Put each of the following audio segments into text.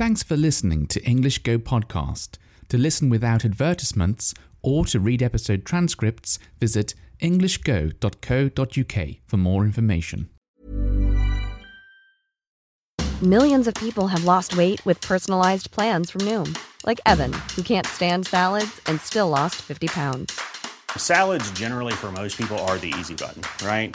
Thanks for listening to English Go Podcast. To listen without advertisements or to read episode transcripts, visit englishgo.co.uk for more information. Millions of people have lost weight with personalized plans from Noom, like Evan, who can't stand salads and still lost 50 pounds. Salads, generally, for most people, are the easy button, right?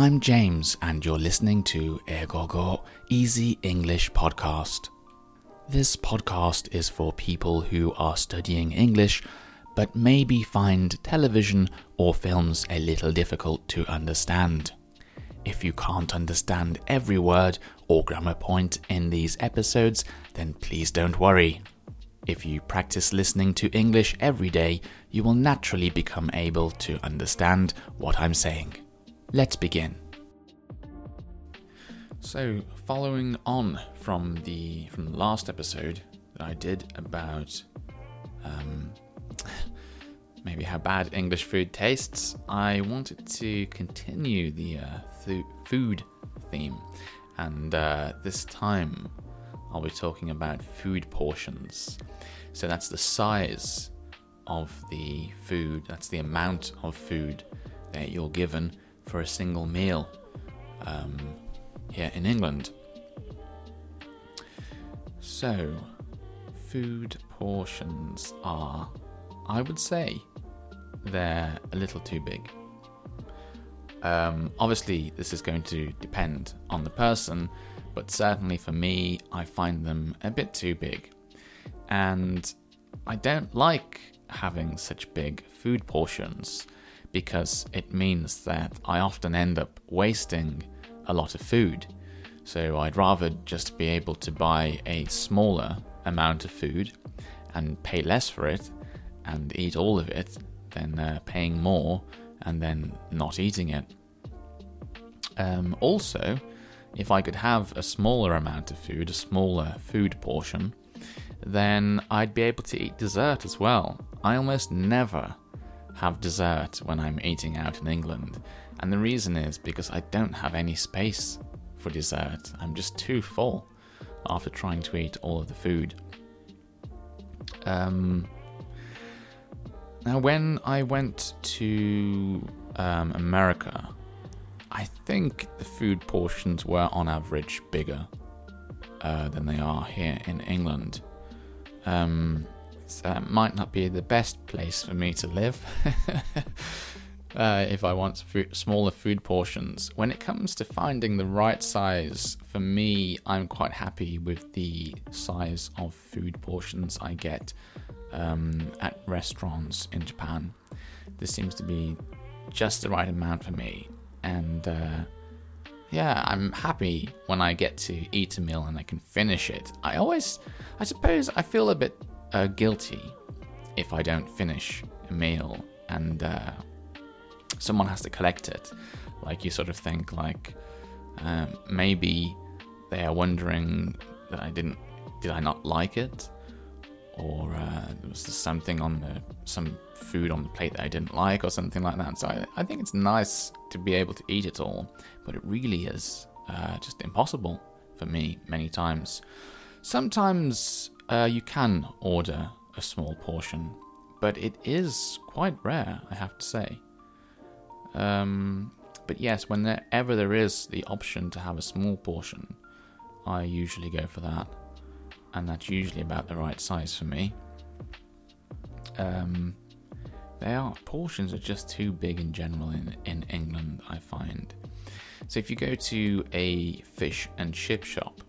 I'm James, and you're listening to EigoGo Easy English Podcast. This podcast is for people who are studying English but maybe find television or films a little difficult to understand. If you can't understand every word or grammar point in these episodes, then please don't worry. If you practice listening to English every day, you will naturally become able to understand what I'm saying. Let's begin. So, following on from the from the last episode that I did about um, maybe how bad English food tastes, I wanted to continue the uh, th- food theme, and uh, this time I'll be talking about food portions. So that's the size of the food, that's the amount of food that you're given for a single meal um, here in England. So, food portions are, I would say, they're a little too big. Um, obviously, this is going to depend on the person, but certainly for me, I find them a bit too big. And I don't like having such big food portions because it means that I often end up wasting a lot of food. So I'd rather just be able to buy a smaller amount of food and pay less for it and eat all of it than uh, paying more and then not eating it. Um, also, if I could have a smaller amount of food, a smaller food portion, then I'd be able to eat dessert as well. I almost never have dessert when I'm eating out in England, and the reason is because I don't have any space for dessert. I'm just too full after trying to eat all of the food. Um, now, when I went to um, America, I think the food portions were on average bigger uh, than they are here in England. Um, that might not be the best place for me to live uh, if I want food, smaller food portions. When it comes to finding the right size, for me, I'm quite happy with the size of food portions I get um, at restaurants in Japan. This seems to be just the right amount for me, and uh, yeah, I'm happy when I get to eat a meal and I can finish it. I always, I suppose, I feel a bit uh, guilty if I don't finish a meal and uh, someone has to collect it. Like you sort of think like um, maybe they are wondering that I didn't, did I not like it, or uh, there was something on the some food on the plate that I didn't like, or something like that. So I, I think it's nice to be able to eat it all, but it really is uh, just impossible for me many times. Sometimes uh, you can order a small portion, but it is quite rare, I have to say. Um, but yes, whenever there is the option to have a small portion, I usually go for that, and that's usually about the right size for me. Um, they are portions are just too big in general in in England. I find. So if you go to a fish and chip shop,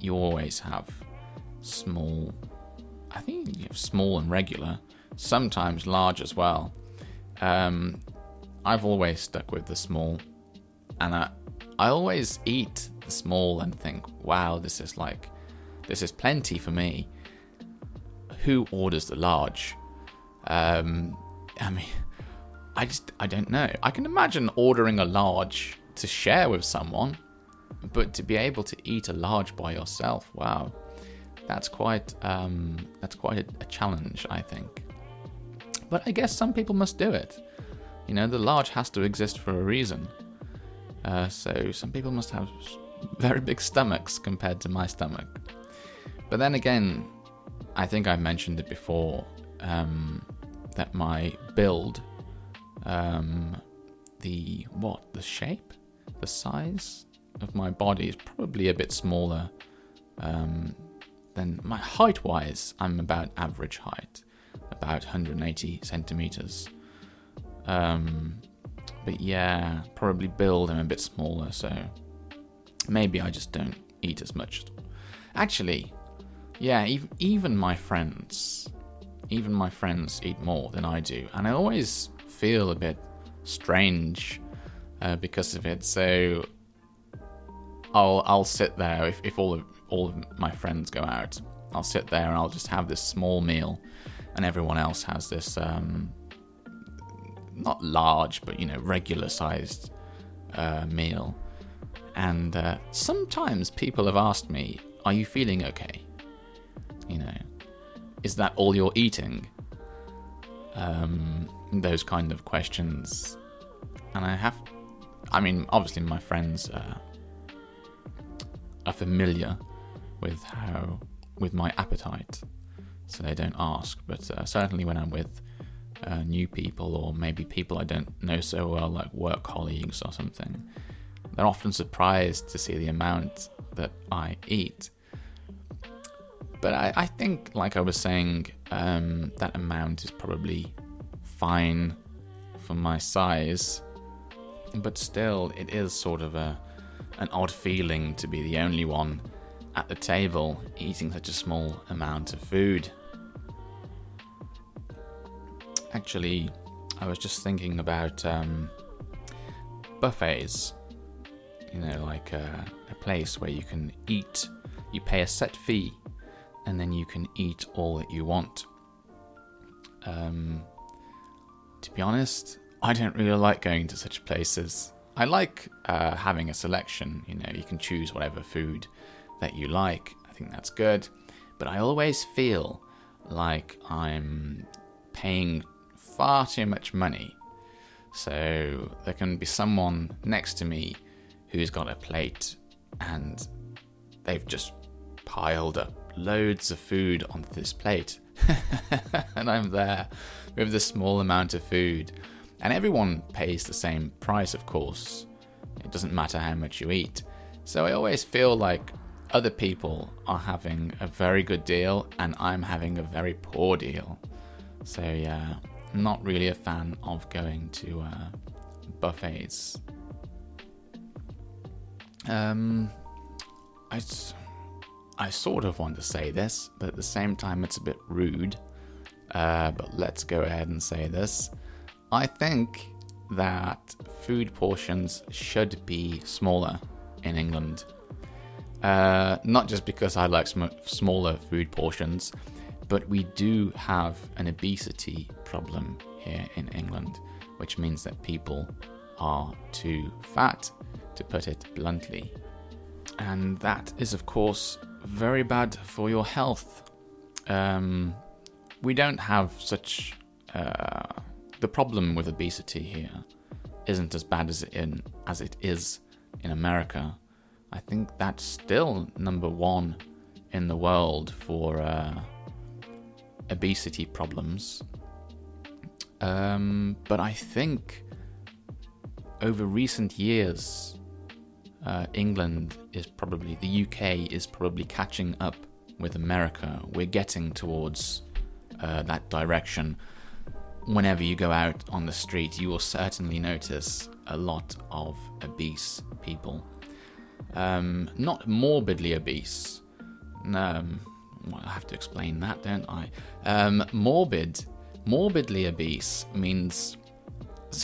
you always have small. I think you have small and regular, sometimes large as well. Um, I've always stuck with the small, and I, I always eat the small and think, wow, this is like, this is plenty for me. Who orders the large? Um, I mean, I just, I don't know. I can imagine ordering a large to share with someone, but to be able to eat a large by yourself, wow, that's quite, um, that's quite a, a challenge, I think. But I guess some people must do it. You know, the large has to exist for a reason. Uh, so some people must have very big stomachs compared to my stomach. But then again, I think I mentioned it before um, that my build, um, the what, the shape, the size of my body is probably a bit smaller um, than my height wise. I'm about average height, about 180 centimeters. Um, but yeah, probably build I'm a bit smaller, so maybe I just don't eat as much. Actually, yeah, even, even my friends, even my friends eat more than I do, and I always feel a bit strange uh, because of it. So I'll I'll sit there if, if all of all of my friends go out, I'll sit there and I'll just have this small meal, and everyone else has this um, not large, but you know, regular sized uh, meal. And uh, sometimes people have asked me, Are you feeling okay? You know, is that all you're eating? Um, those kind of questions. And I have, I mean, obviously, my friends uh, are familiar with how, with my appetite, so they don't ask. But uh, certainly when I'm with uh, new people or maybe people I don't know so well, like work colleagues or something, they're often surprised to see the amount that I eat. But I, I think, like I was saying, um, that amount is probably fine for my size. But still, it is sort of a an odd feeling to be the only one at the table eating such a small amount of food. Actually, I was just thinking about um, buffets. You know, like a, a place where you can eat, you pay a set fee, and then you can eat all that you want. Um, to be honest, I don't really like going to such places. I like uh, having a selection. You know, you can choose whatever food that you like. I think that's good. But I always feel like I'm paying far too much money. So there can be someone next to me who's got a plate and they've just piled up loads of food onto this plate. and I'm there with this small amount of food. And everyone pays the same price, of course. It doesn't matter how much you eat. So I always feel like other people are having a very good deal and I'm having a very poor deal. So yeah, not really a fan of going to uh, buffets. Um, I, I sort of want to say this, but at the same time, it's a bit rude. Uh, but let's go ahead and say this. I think that food portions should be smaller in England. Uh, not just because I like sm- smaller food portions, but we do have an obesity problem here in England, which means that people are too fat, to put it bluntly. And that is, of course, very bad for your health. um, we don't have such. Uh, the problem with obesity here isn't as bad as it in as it is in America. I think that's still number one in the world for uh, obesity problems. Um, but I think over recent years, uh, England is probably, the UK is probably catching up with America. We're getting towards uh, that direction. Whenever you go out on the street, you will certainly notice a lot of obese people. Um, not morbidly obese. Um, well, I have to explain that, don't I? Um, morbid, morbidly obese means.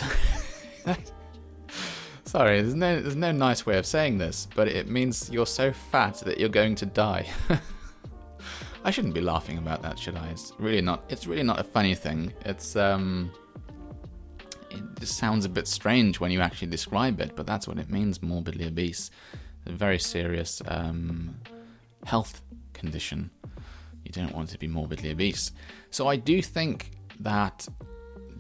Sorry, there's no there's no nice way of saying this, but it means you're so fat that you're going to die. I shouldn't be laughing about that, should I? It's really not. It's really not a funny thing. It's um. It just sounds a bit strange when you actually describe it, but that's what it means. Morbidly obese, a very serious um, health condition. You don't want to be morbidly obese. So I do think that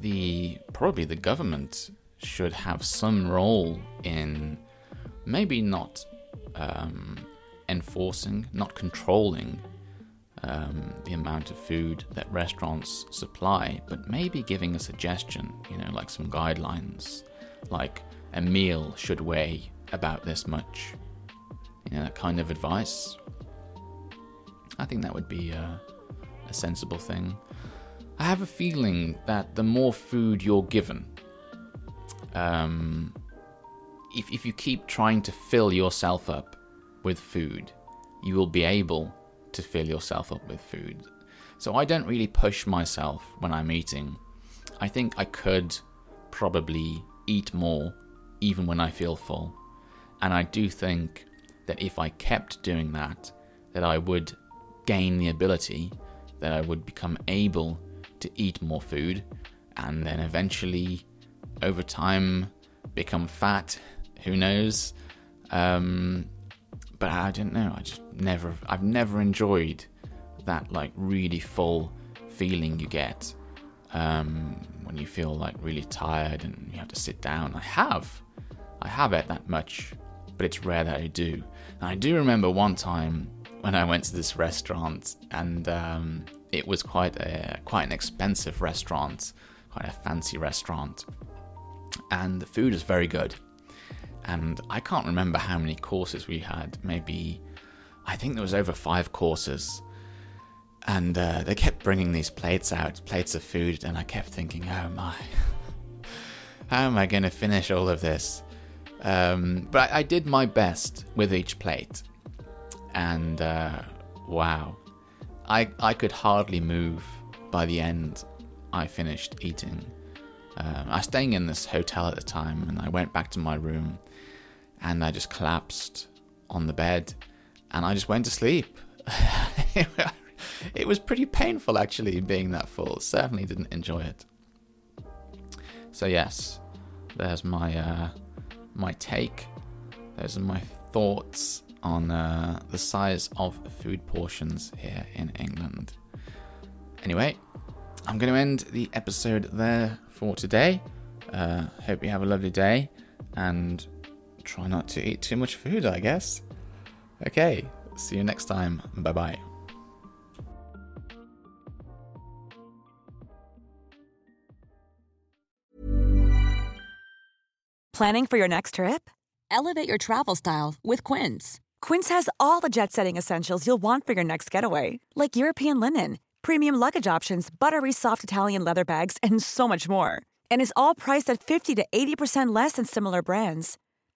the probably the government should have some role in maybe not um, enforcing, not controlling um, the amount of food that restaurants supply, but maybe giving a suggestion, you know, like some guidelines, like a meal should weigh about this much. You know, that kind of advice. I think that would be a, a sensible thing. I have a feeling that the more food you're given, um, if, if you keep trying to fill yourself up with food, you will be able to fill yourself up with food. So I don't really push myself when I'm eating. I think I could probably eat more even when I feel full. And I do think that if I kept doing that, that I would gain the ability, that I would become able to eat more food, and then eventually over time become fat. Who knows? Um, but I don't know. I just never. I've never enjoyed that like really full feeling you get um, when you feel like really tired and you have to sit down. I have. I have it that much, but it's rare that I do. And I do remember one time when I went to this restaurant, and um, it was quite a quite an expensive restaurant, quite a fancy restaurant and the food is very good. And I can't remember how many courses we had. Maybe, I think there was over five courses. And uh, they kept bringing these plates out, plates of food, and I kept thinking, oh my, how am I going to finish all of this? Um, but I, I, did my best with each plate. And uh, wow, I, I could hardly move by the end I finished eating um, I was staying in this hotel at the time, and I went back to my room, and I just collapsed on the bed, and I just went to sleep. it was pretty painful, actually, being that full. Certainly didn't enjoy it. So yes, there's my uh, my take. Those are my thoughts on uh, the size of food portions here in England. Anyway, I'm going to end the episode there for today. Uh, hope you have a lovely day and try not to eat too much food, I guess. Okay, see you next time. Bye bye. Planning for your next trip? Elevate your travel style with Quince. Quince has all the jet setting essentials you'll want for your next getaway, like European linen premium luggage options, buttery soft Italian leather bags, and so much more. And is all priced at 50 to 80% less than similar brands.